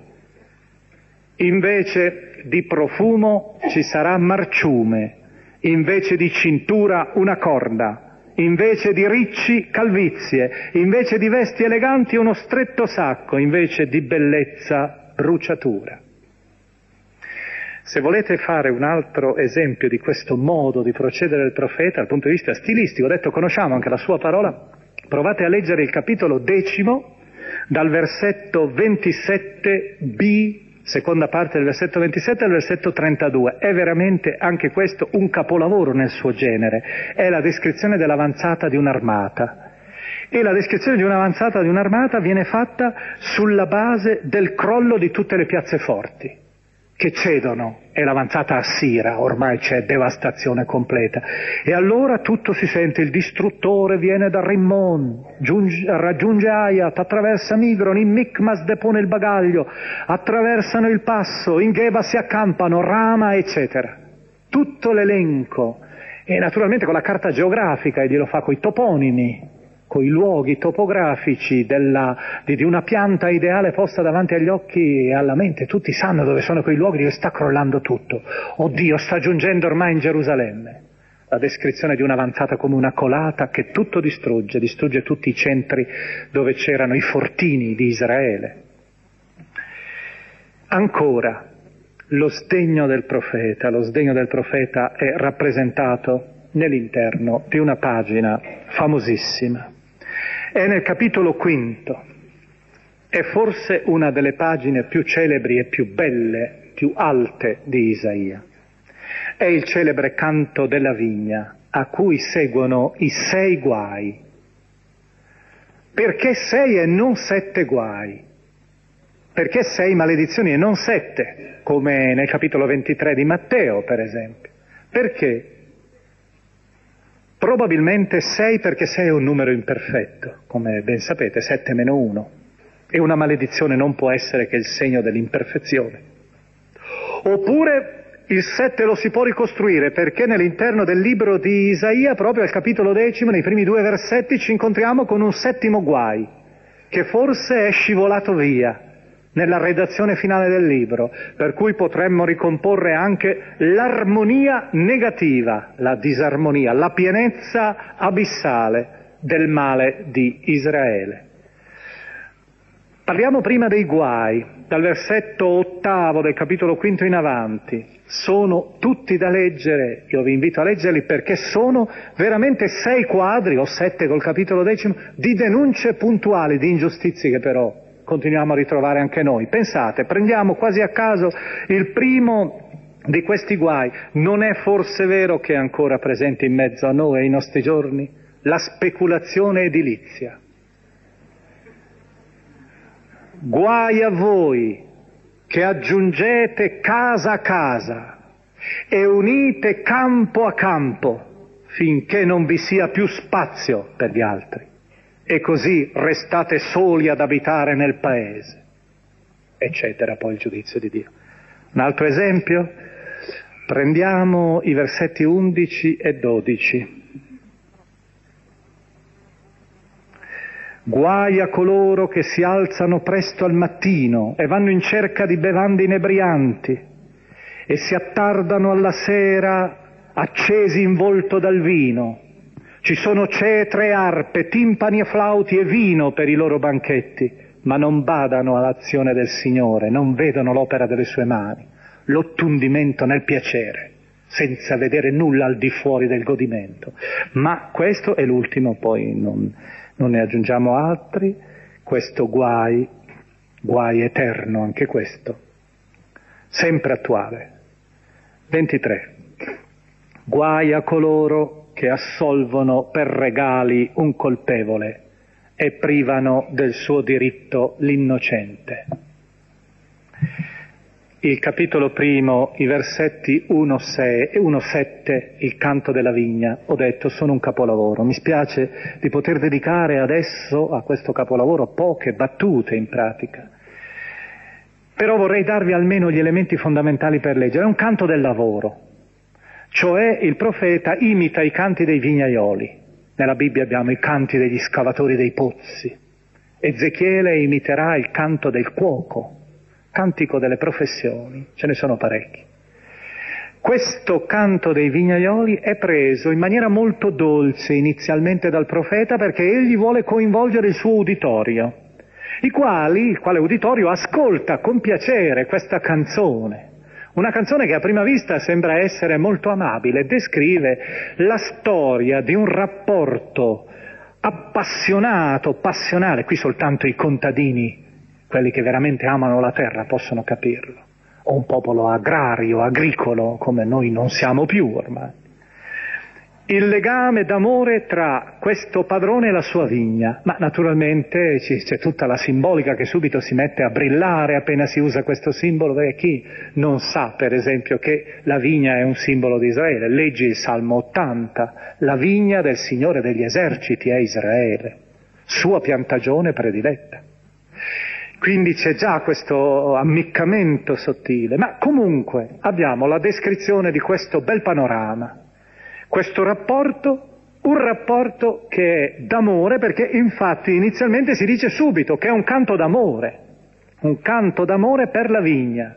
Speaker 3: Invece di profumo ci sarà marciume, invece di cintura una corda, invece di ricci calvizie, invece di vesti eleganti uno stretto sacco, invece di bellezza bruciatura. Se volete fare un altro esempio di questo modo di procedere del profeta dal punto di vista stilistico, ho detto conosciamo anche la sua parola, provate a leggere il capitolo decimo dal versetto 27b seconda parte del versetto 27 al versetto 32. È veramente anche questo un capolavoro nel suo genere. È la descrizione dell'avanzata di un'armata. E la descrizione di un'avanzata di un'armata viene fatta sulla base del crollo di tutte le piazze forti che cedono, è l'avanzata assira, ormai c'è devastazione completa. E allora tutto si sente, il distruttore viene da Rimmon, giunge, raggiunge Ayat, attraversa Migron, in Micmas depone il bagaglio, attraversano il passo, in Geba si accampano, Rama, eccetera. Tutto l'elenco. E naturalmente con la carta geografica, e glielo fa con i toponimi, con i luoghi topografici della, di, di, una pianta ideale posta davanti agli occhi e alla mente. Tutti sanno dove sono quei luoghi dove sta crollando tutto. Oddio, sta giungendo ormai in Gerusalemme. La descrizione di un'avanzata come una colata che tutto distrugge, distrugge tutti i centri dove c'erano i fortini di Israele. Ancora, lo sdegno del profeta, lo sdegno del profeta è rappresentato nell'interno di una pagina famosissima è nel capitolo quinto. È forse una delle pagine più celebri e più belle, più alte di Isaia. È il celebre canto della vigna, a cui seguono i sei guai. Perché sei e non sette guai? Perché sei maledizioni e non sette, come nel capitolo 23 di Matteo, per esempio? Perché? Probabilmente 6 perché 6 è un numero imperfetto, come ben sapete, 7 meno 1. E una maledizione non può essere che il segno dell'imperfezione. Oppure il 7 lo si può ricostruire perché nell'interno del libro di Isaia, proprio al capitolo decimo, nei primi due versetti, ci incontriamo con un settimo guai, che forse è scivolato via nella redazione finale del libro, per cui potremmo ricomporre anche l'armonia negativa, la disarmonia, la pienezza abissale del male di Israele. Parliamo prima dei guai, dal versetto ottavo del capitolo quinto in avanti. Sono tutti da leggere, io vi invito a leggerli perché sono veramente sei quadri, o sette col capitolo decimo, di denunce puntuali di ingiustizie che però continuiamo a ritrovare anche noi. Pensate, prendiamo quasi a caso il primo di questi guai. Non è forse vero che è ancora presente in mezzo a noi ai nostri giorni? La speculazione edilizia. Guai a voi che aggiungete casa a casa e unite campo a campo finché non vi sia più spazio per gli altri e così restate soli ad abitare nel paese, eccetera, poi il giudizio di Dio. Un altro esempio, prendiamo i versetti 11 e 12. Guai a coloro che si alzano presto al mattino e vanno in cerca di bevande inebrianti e si attardano alla sera accesi in volto dal vino ci sono cetre, arpe, timpani e flauti e vino per i loro banchetti, ma non badano all'azione del Signore, non vedono l'opera delle sue mani, l'ottundimento nel piacere, senza vedere nulla al di fuori del godimento. Ma questo è l'ultimo, poi non, non ne aggiungiamo altri, questo guai, guai eterno anche questo, sempre attuale. 23. Guai a coloro che assolvono per regali un colpevole e privano del suo diritto l'innocente. Il capitolo primo, i versetti 1-6 e 1-7, il canto della vigna, ho detto sono un capolavoro. Mi spiace di poter dedicare adesso a questo capolavoro poche battute in pratica. Però vorrei darvi almeno gli elementi fondamentali per leggere. È un canto del lavoro, cioè il profeta imita i canti dei vignaioli. Nella Bibbia abbiamo i canti degli scavatori dei pozzi. Ezechiele imiterà il canto del cuoco, cantico delle professioni, ce ne sono parecchi. Questo canto dei vignaioli è preso in maniera molto dolce inizialmente dal profeta perché egli vuole coinvolgere il suo uditorio, il quale, il quale uditorio ascolta con piacere questa canzone una canzone che a prima vista sembra essere molto amabile, descrive la storia di un rapporto appassionato, passionale, qui soltanto i contadini quelli che veramente amano la terra possono capirlo, o un popolo agrario, agricolo, come noi non siamo più ormai il legame d'amore tra questo padrone e la sua vigna, ma naturalmente c'è tutta la simbolica che subito si mette a brillare appena si usa questo simbolo, perché chi non sa per esempio che la vigna è un simbolo di Israele, leggi il Salmo 80, la vigna del Signore degli eserciti è Israele, sua piantagione prediletta. Quindi c'è già questo ammiccamento sottile, ma comunque abbiamo la descrizione di questo bel panorama questo rapporto, un rapporto che è d'amore, perché infatti inizialmente si dice subito che è un canto d'amore, un canto d'amore per la vigna.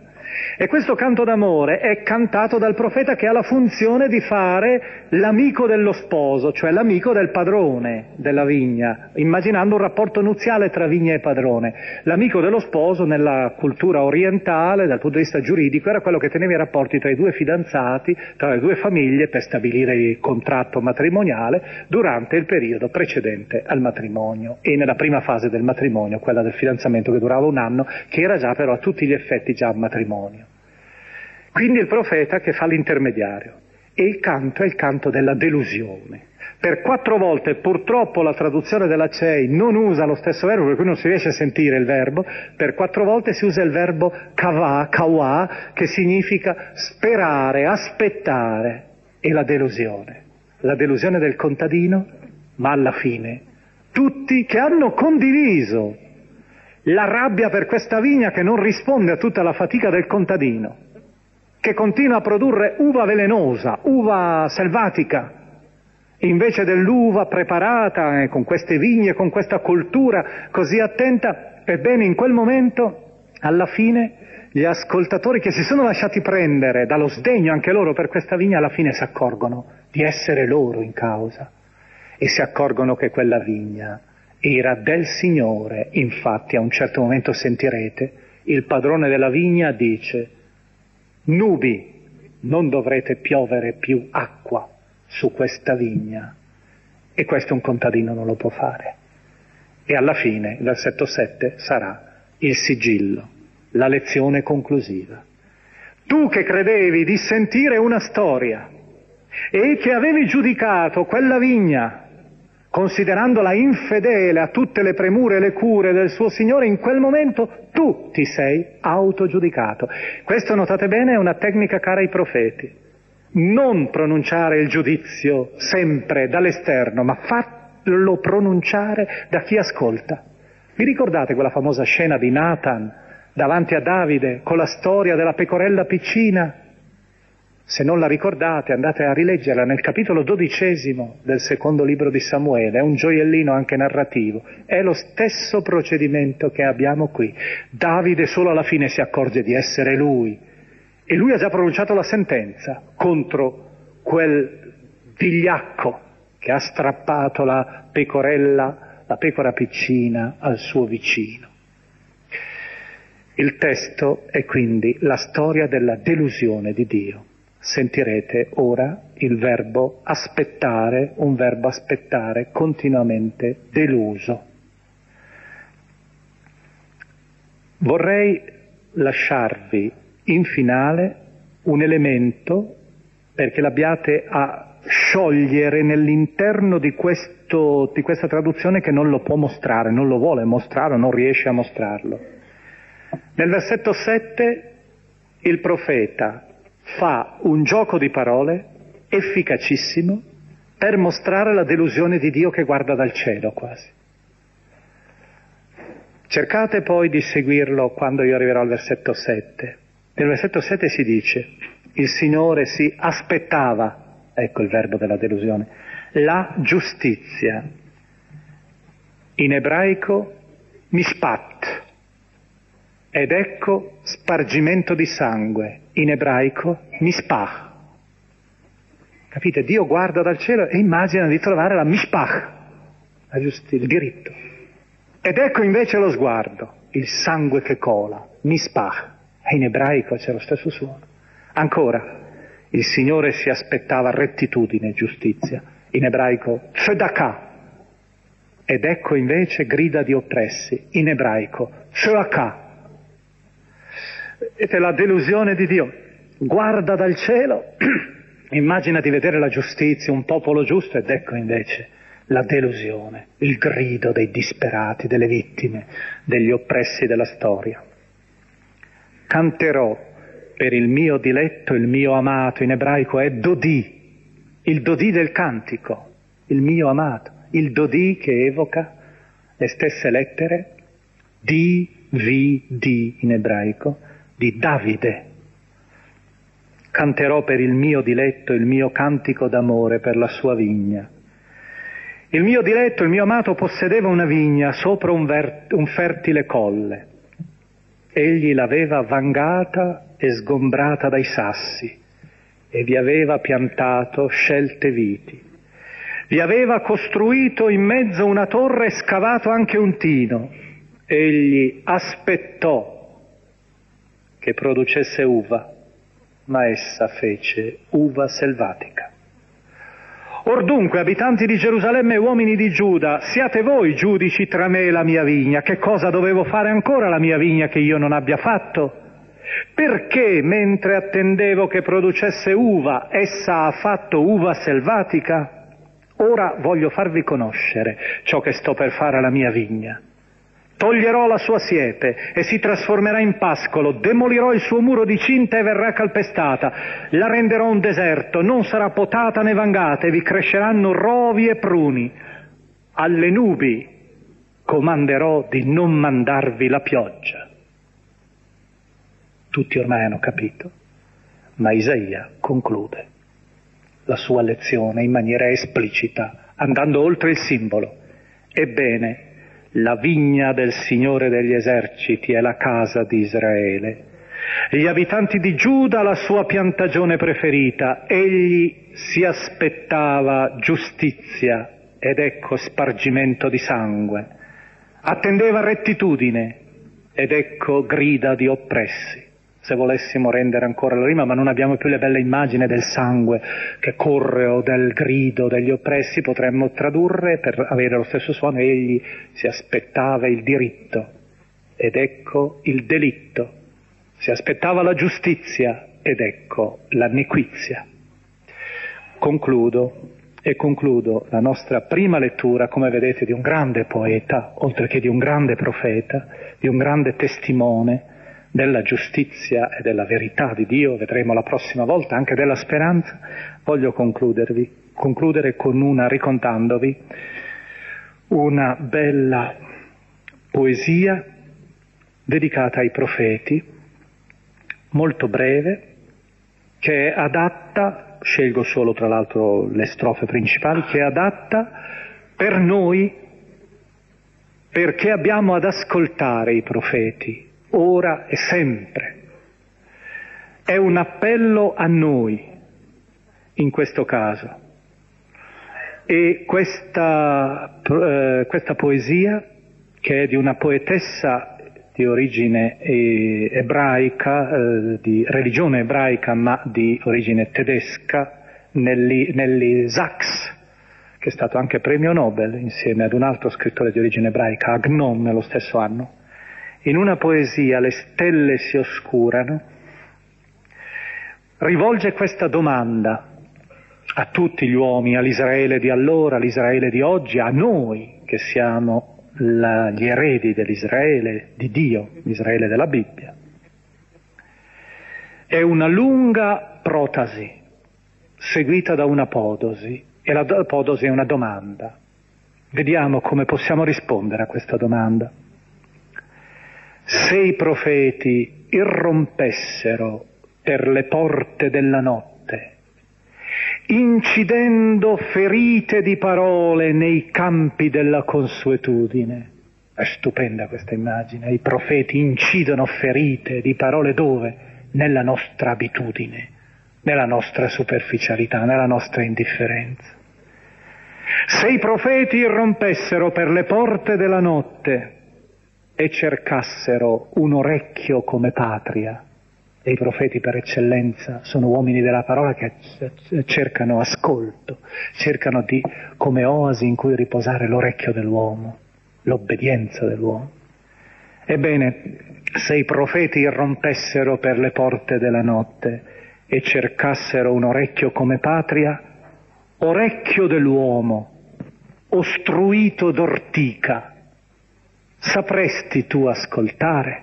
Speaker 3: E questo canto d'amore è cantato dal profeta che ha la funzione di fare l'amico dello sposo, cioè l'amico del padrone della vigna, immaginando un rapporto nuziale tra vigna e padrone. L'amico dello sposo nella cultura orientale, dal punto di vista giuridico, era quello che teneva i rapporti tra i due fidanzati, tra le due famiglie per stabilire il contratto matrimoniale durante il periodo precedente al matrimonio e nella prima fase del matrimonio, quella del fidanzamento che durava un anno, che era già però a tutti gli effetti già matrimonio. Quindi il profeta che fa l'intermediario. E il canto è il canto della delusione. Per quattro volte, purtroppo la traduzione della CEI non usa lo stesso verbo, per cui non si riesce a sentire il verbo, per quattro volte si usa il verbo kava, kawa, che significa sperare, aspettare, e la delusione. La delusione del contadino, ma alla fine tutti che hanno condiviso la rabbia per questa vigna che non risponde a tutta la fatica del contadino che continua a produrre uva velenosa, uva selvatica, invece dell'uva preparata eh, con queste vigne, con questa cultura così attenta, ebbene in quel momento, alla fine, gli ascoltatori che si sono lasciati prendere dallo sdegno anche loro per questa vigna, alla fine si accorgono di essere loro in causa e si accorgono che quella vigna era del Signore. Infatti a un certo momento sentirete il padrone della vigna dice nubi, non dovrete piovere più acqua su questa vigna. E questo un contadino non lo può fare. E alla fine, versetto 7, sarà il sigillo, la lezione conclusiva. Tu che credevi di sentire una storia e che avevi giudicato quella vigna considerandola infedele a tutte le premure e le cure del suo Signore, in quel momento tu ti sei autogiudicato. Questo, notate bene, è una tecnica cara ai profeti. Non pronunciare il giudizio sempre dall'esterno, ma farlo pronunciare da chi ascolta. Vi ricordate quella famosa scena di Nathan davanti a Davide con la storia della pecorella piccina se non la ricordate andate a rileggerla nel capitolo dodicesimo del secondo libro di Samuele, è un gioiellino anche narrativo, è lo stesso procedimento che abbiamo qui. Davide solo alla fine si accorge di essere lui e lui ha già pronunciato la sentenza contro quel vigliacco che ha strappato la pecorella, la pecora piccina al suo vicino. Il testo è quindi la storia della delusione di Dio sentirete ora il verbo aspettare, un verbo aspettare continuamente deluso. Vorrei lasciarvi in finale un elemento perché l'abbiate a sciogliere nell'interno di, questo, di questa traduzione che non lo può mostrare, non lo vuole mostrare, non riesce a mostrarlo. Nel versetto 7 il profeta fa un gioco di parole efficacissimo per mostrare la delusione di Dio che guarda dal cielo quasi. Cercate poi di seguirlo quando io arriverò al versetto 7. Nel versetto 7 si dice, il Signore si aspettava, ecco il verbo della delusione, la giustizia. In ebraico mispat, ed ecco spargimento di sangue, in ebraico mispach. Capite? Dio guarda dal cielo e immagina di trovare la mispach, la giustizia, il diritto. Ed ecco invece lo sguardo, il sangue che cola, mispach. E in ebraico c'è lo stesso suono. Ancora, il Signore si aspettava rettitudine e giustizia. In ebraico, tzedakah. Ed ecco invece grida di oppressi, in ebraico, Shoaka. Ed è la delusione di Dio. Guarda dal cielo, immagina di vedere la giustizia, un popolo giusto, ed ecco invece la delusione, il grido dei disperati, delle vittime, degli oppressi della storia. Canterò per il mio diletto, il mio amato, in ebraico è Dodi, il Dodi del cantico, il mio amato, il Dodi che evoca le stesse lettere di, vi, di in ebraico, di Davide. Canterò per il mio diletto il mio cantico d'amore per la sua vigna. Il mio diletto, il mio amato possedeva una vigna sopra un, ver- un fertile colle. Egli l'aveva vangata e sgombrata dai sassi e vi aveva piantato scelte viti. Vi aveva costruito in mezzo una torre e scavato anche un tino. Egli aspettò che producesse uva, ma essa fece uva selvatica. Or dunque, abitanti di Gerusalemme e uomini di Giuda, siate voi giudici tra me e la mia vigna. Che cosa dovevo fare ancora la mia vigna che io non abbia fatto? Perché, mentre attendevo che producesse uva, essa ha fatto uva selvatica? Ora voglio farvi conoscere ciò che sto per fare alla mia vigna. Toglierò la sua siepe e si trasformerà in pascolo, demolirò il suo muro di cinta e verrà calpestata, la renderò un deserto, non sarà potata né vangata e vi cresceranno rovi e pruni. Alle nubi comanderò di non mandarvi la pioggia. Tutti ormai hanno capito, ma Isaia conclude la sua lezione in maniera esplicita, andando oltre il simbolo. Ebbene, la vigna del Signore degli eserciti è la casa di Israele. Gli abitanti di Giuda la sua piantagione preferita. Egli si aspettava giustizia ed ecco spargimento di sangue. Attendeva rettitudine ed ecco grida di oppressi se volessimo rendere ancora la rima, ma non abbiamo più le belle immagini del sangue che corre o del grido degli oppressi, potremmo tradurre per avere lo stesso suono, egli si aspettava il diritto ed ecco il delitto, si aspettava la giustizia ed ecco l'anniquizia. Concludo e concludo la nostra prima lettura, come vedete, di un grande poeta, oltre che di un grande profeta, di un grande testimone, della giustizia e della verità di Dio, vedremo la prossima volta, anche della speranza, voglio concludere con una, ricontandovi una bella poesia dedicata ai profeti, molto breve, che è adatta, scelgo solo tra l'altro le strofe principali, che è adatta per noi perché abbiamo ad ascoltare i profeti, ora e sempre. È un appello a noi in questo caso. E questa, eh, questa poesia, che è di una poetessa di origine eh, ebraica, eh, di religione ebraica ma di origine tedesca, Nelly, Nelly Sachs, che è stato anche premio Nobel insieme ad un altro scrittore di origine ebraica, Agnon, nello stesso anno in una poesia Le stelle si oscurano, rivolge questa domanda a tutti gli uomini, all'Israele di allora, all'Israele di oggi, a noi che siamo la, gli eredi dell'Israele di Dio, l'Israele della Bibbia. È una lunga protasi seguita da una podosi e la podosi è una domanda. Vediamo come possiamo rispondere a questa domanda se i profeti irrompessero per le porte della notte, incidendo ferite di parole nei campi della consuetudine. È stupenda questa immagine, i profeti incidono ferite di parole dove? Nella nostra abitudine, nella nostra superficialità, nella nostra indifferenza. Se i profeti irrompessero per le porte della notte, e cercassero un orecchio come patria, e i profeti per eccellenza sono uomini della parola che cercano ascolto, cercano di, come oasi in cui riposare l'orecchio dell'uomo, l'obbedienza dell'uomo. Ebbene, se i profeti irrompessero per le porte della notte e cercassero un orecchio come patria, orecchio dell'uomo, ostruito d'ortica, sapresti tu ascoltare?